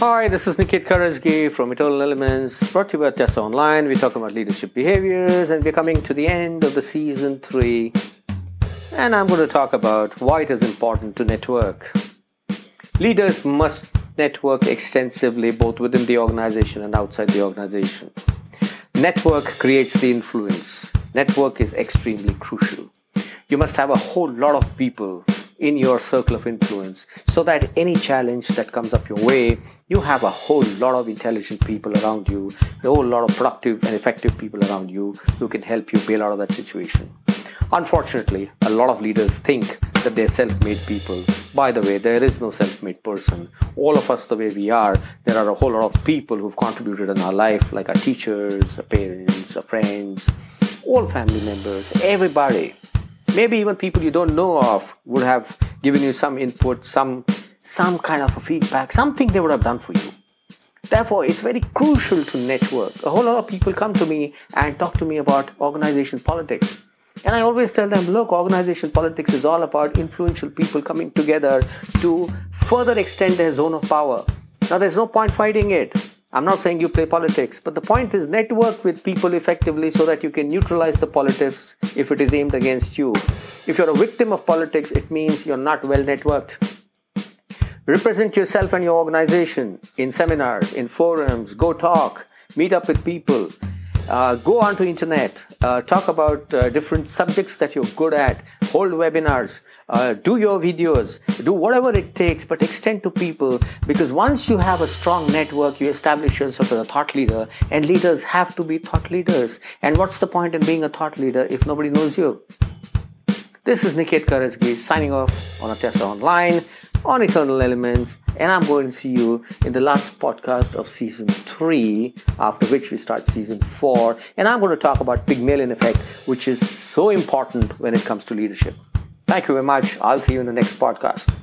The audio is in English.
Hi, this is Niket Karajagi from Eternal Elements, brought to you by Tessa Online. We talk about leadership behaviors, and we're coming to the end of the season three. And I'm going to talk about why it is important to network. Leaders must network extensively, both within the organization and outside the organization. Network creates the influence. Network is extremely crucial. You must have a whole lot of people in your circle of influence so that any challenge that comes up your way, you have a whole lot of intelligent people around you, a whole lot of productive and effective people around you who can help you bail out of that situation. Unfortunately, a lot of leaders think that they're self made people. By the way, there is no self made person. All of us, the way we are, there are a whole lot of people who've contributed in our life, like our teachers, our parents, our friends, all family members, everybody. Maybe even people you don't know of would have given you some input, some some kind of a feedback, something they would have done for you. Therefore, it's very crucial to network. A whole lot of people come to me and talk to me about organization politics. And I always tell them, look, organization politics is all about influential people coming together to further extend their zone of power. Now, there's no point fighting it. I'm not saying you play politics, but the point is network with people effectively so that you can neutralize the politics if it is aimed against you. If you're a victim of politics, it means you're not well networked. Represent yourself and your organization in seminars, in forums, go talk, meet up with people, uh, go onto internet, uh, talk about uh, different subjects that you're good at, hold webinars, uh, do your videos, do whatever it takes, but extend to people. Because once you have a strong network, you establish yourself as a thought leader, and leaders have to be thought leaders. And what's the point in being a thought leader if nobody knows you? This is Niket Karajagi signing off on Atyaasaa Online on Eternal Elements, and I'm going to see you in the last podcast of season three, after which we start season four. And I'm going to talk about Pygmalion effect, which is so important when it comes to leadership. Thank you very much. I'll see you in the next podcast.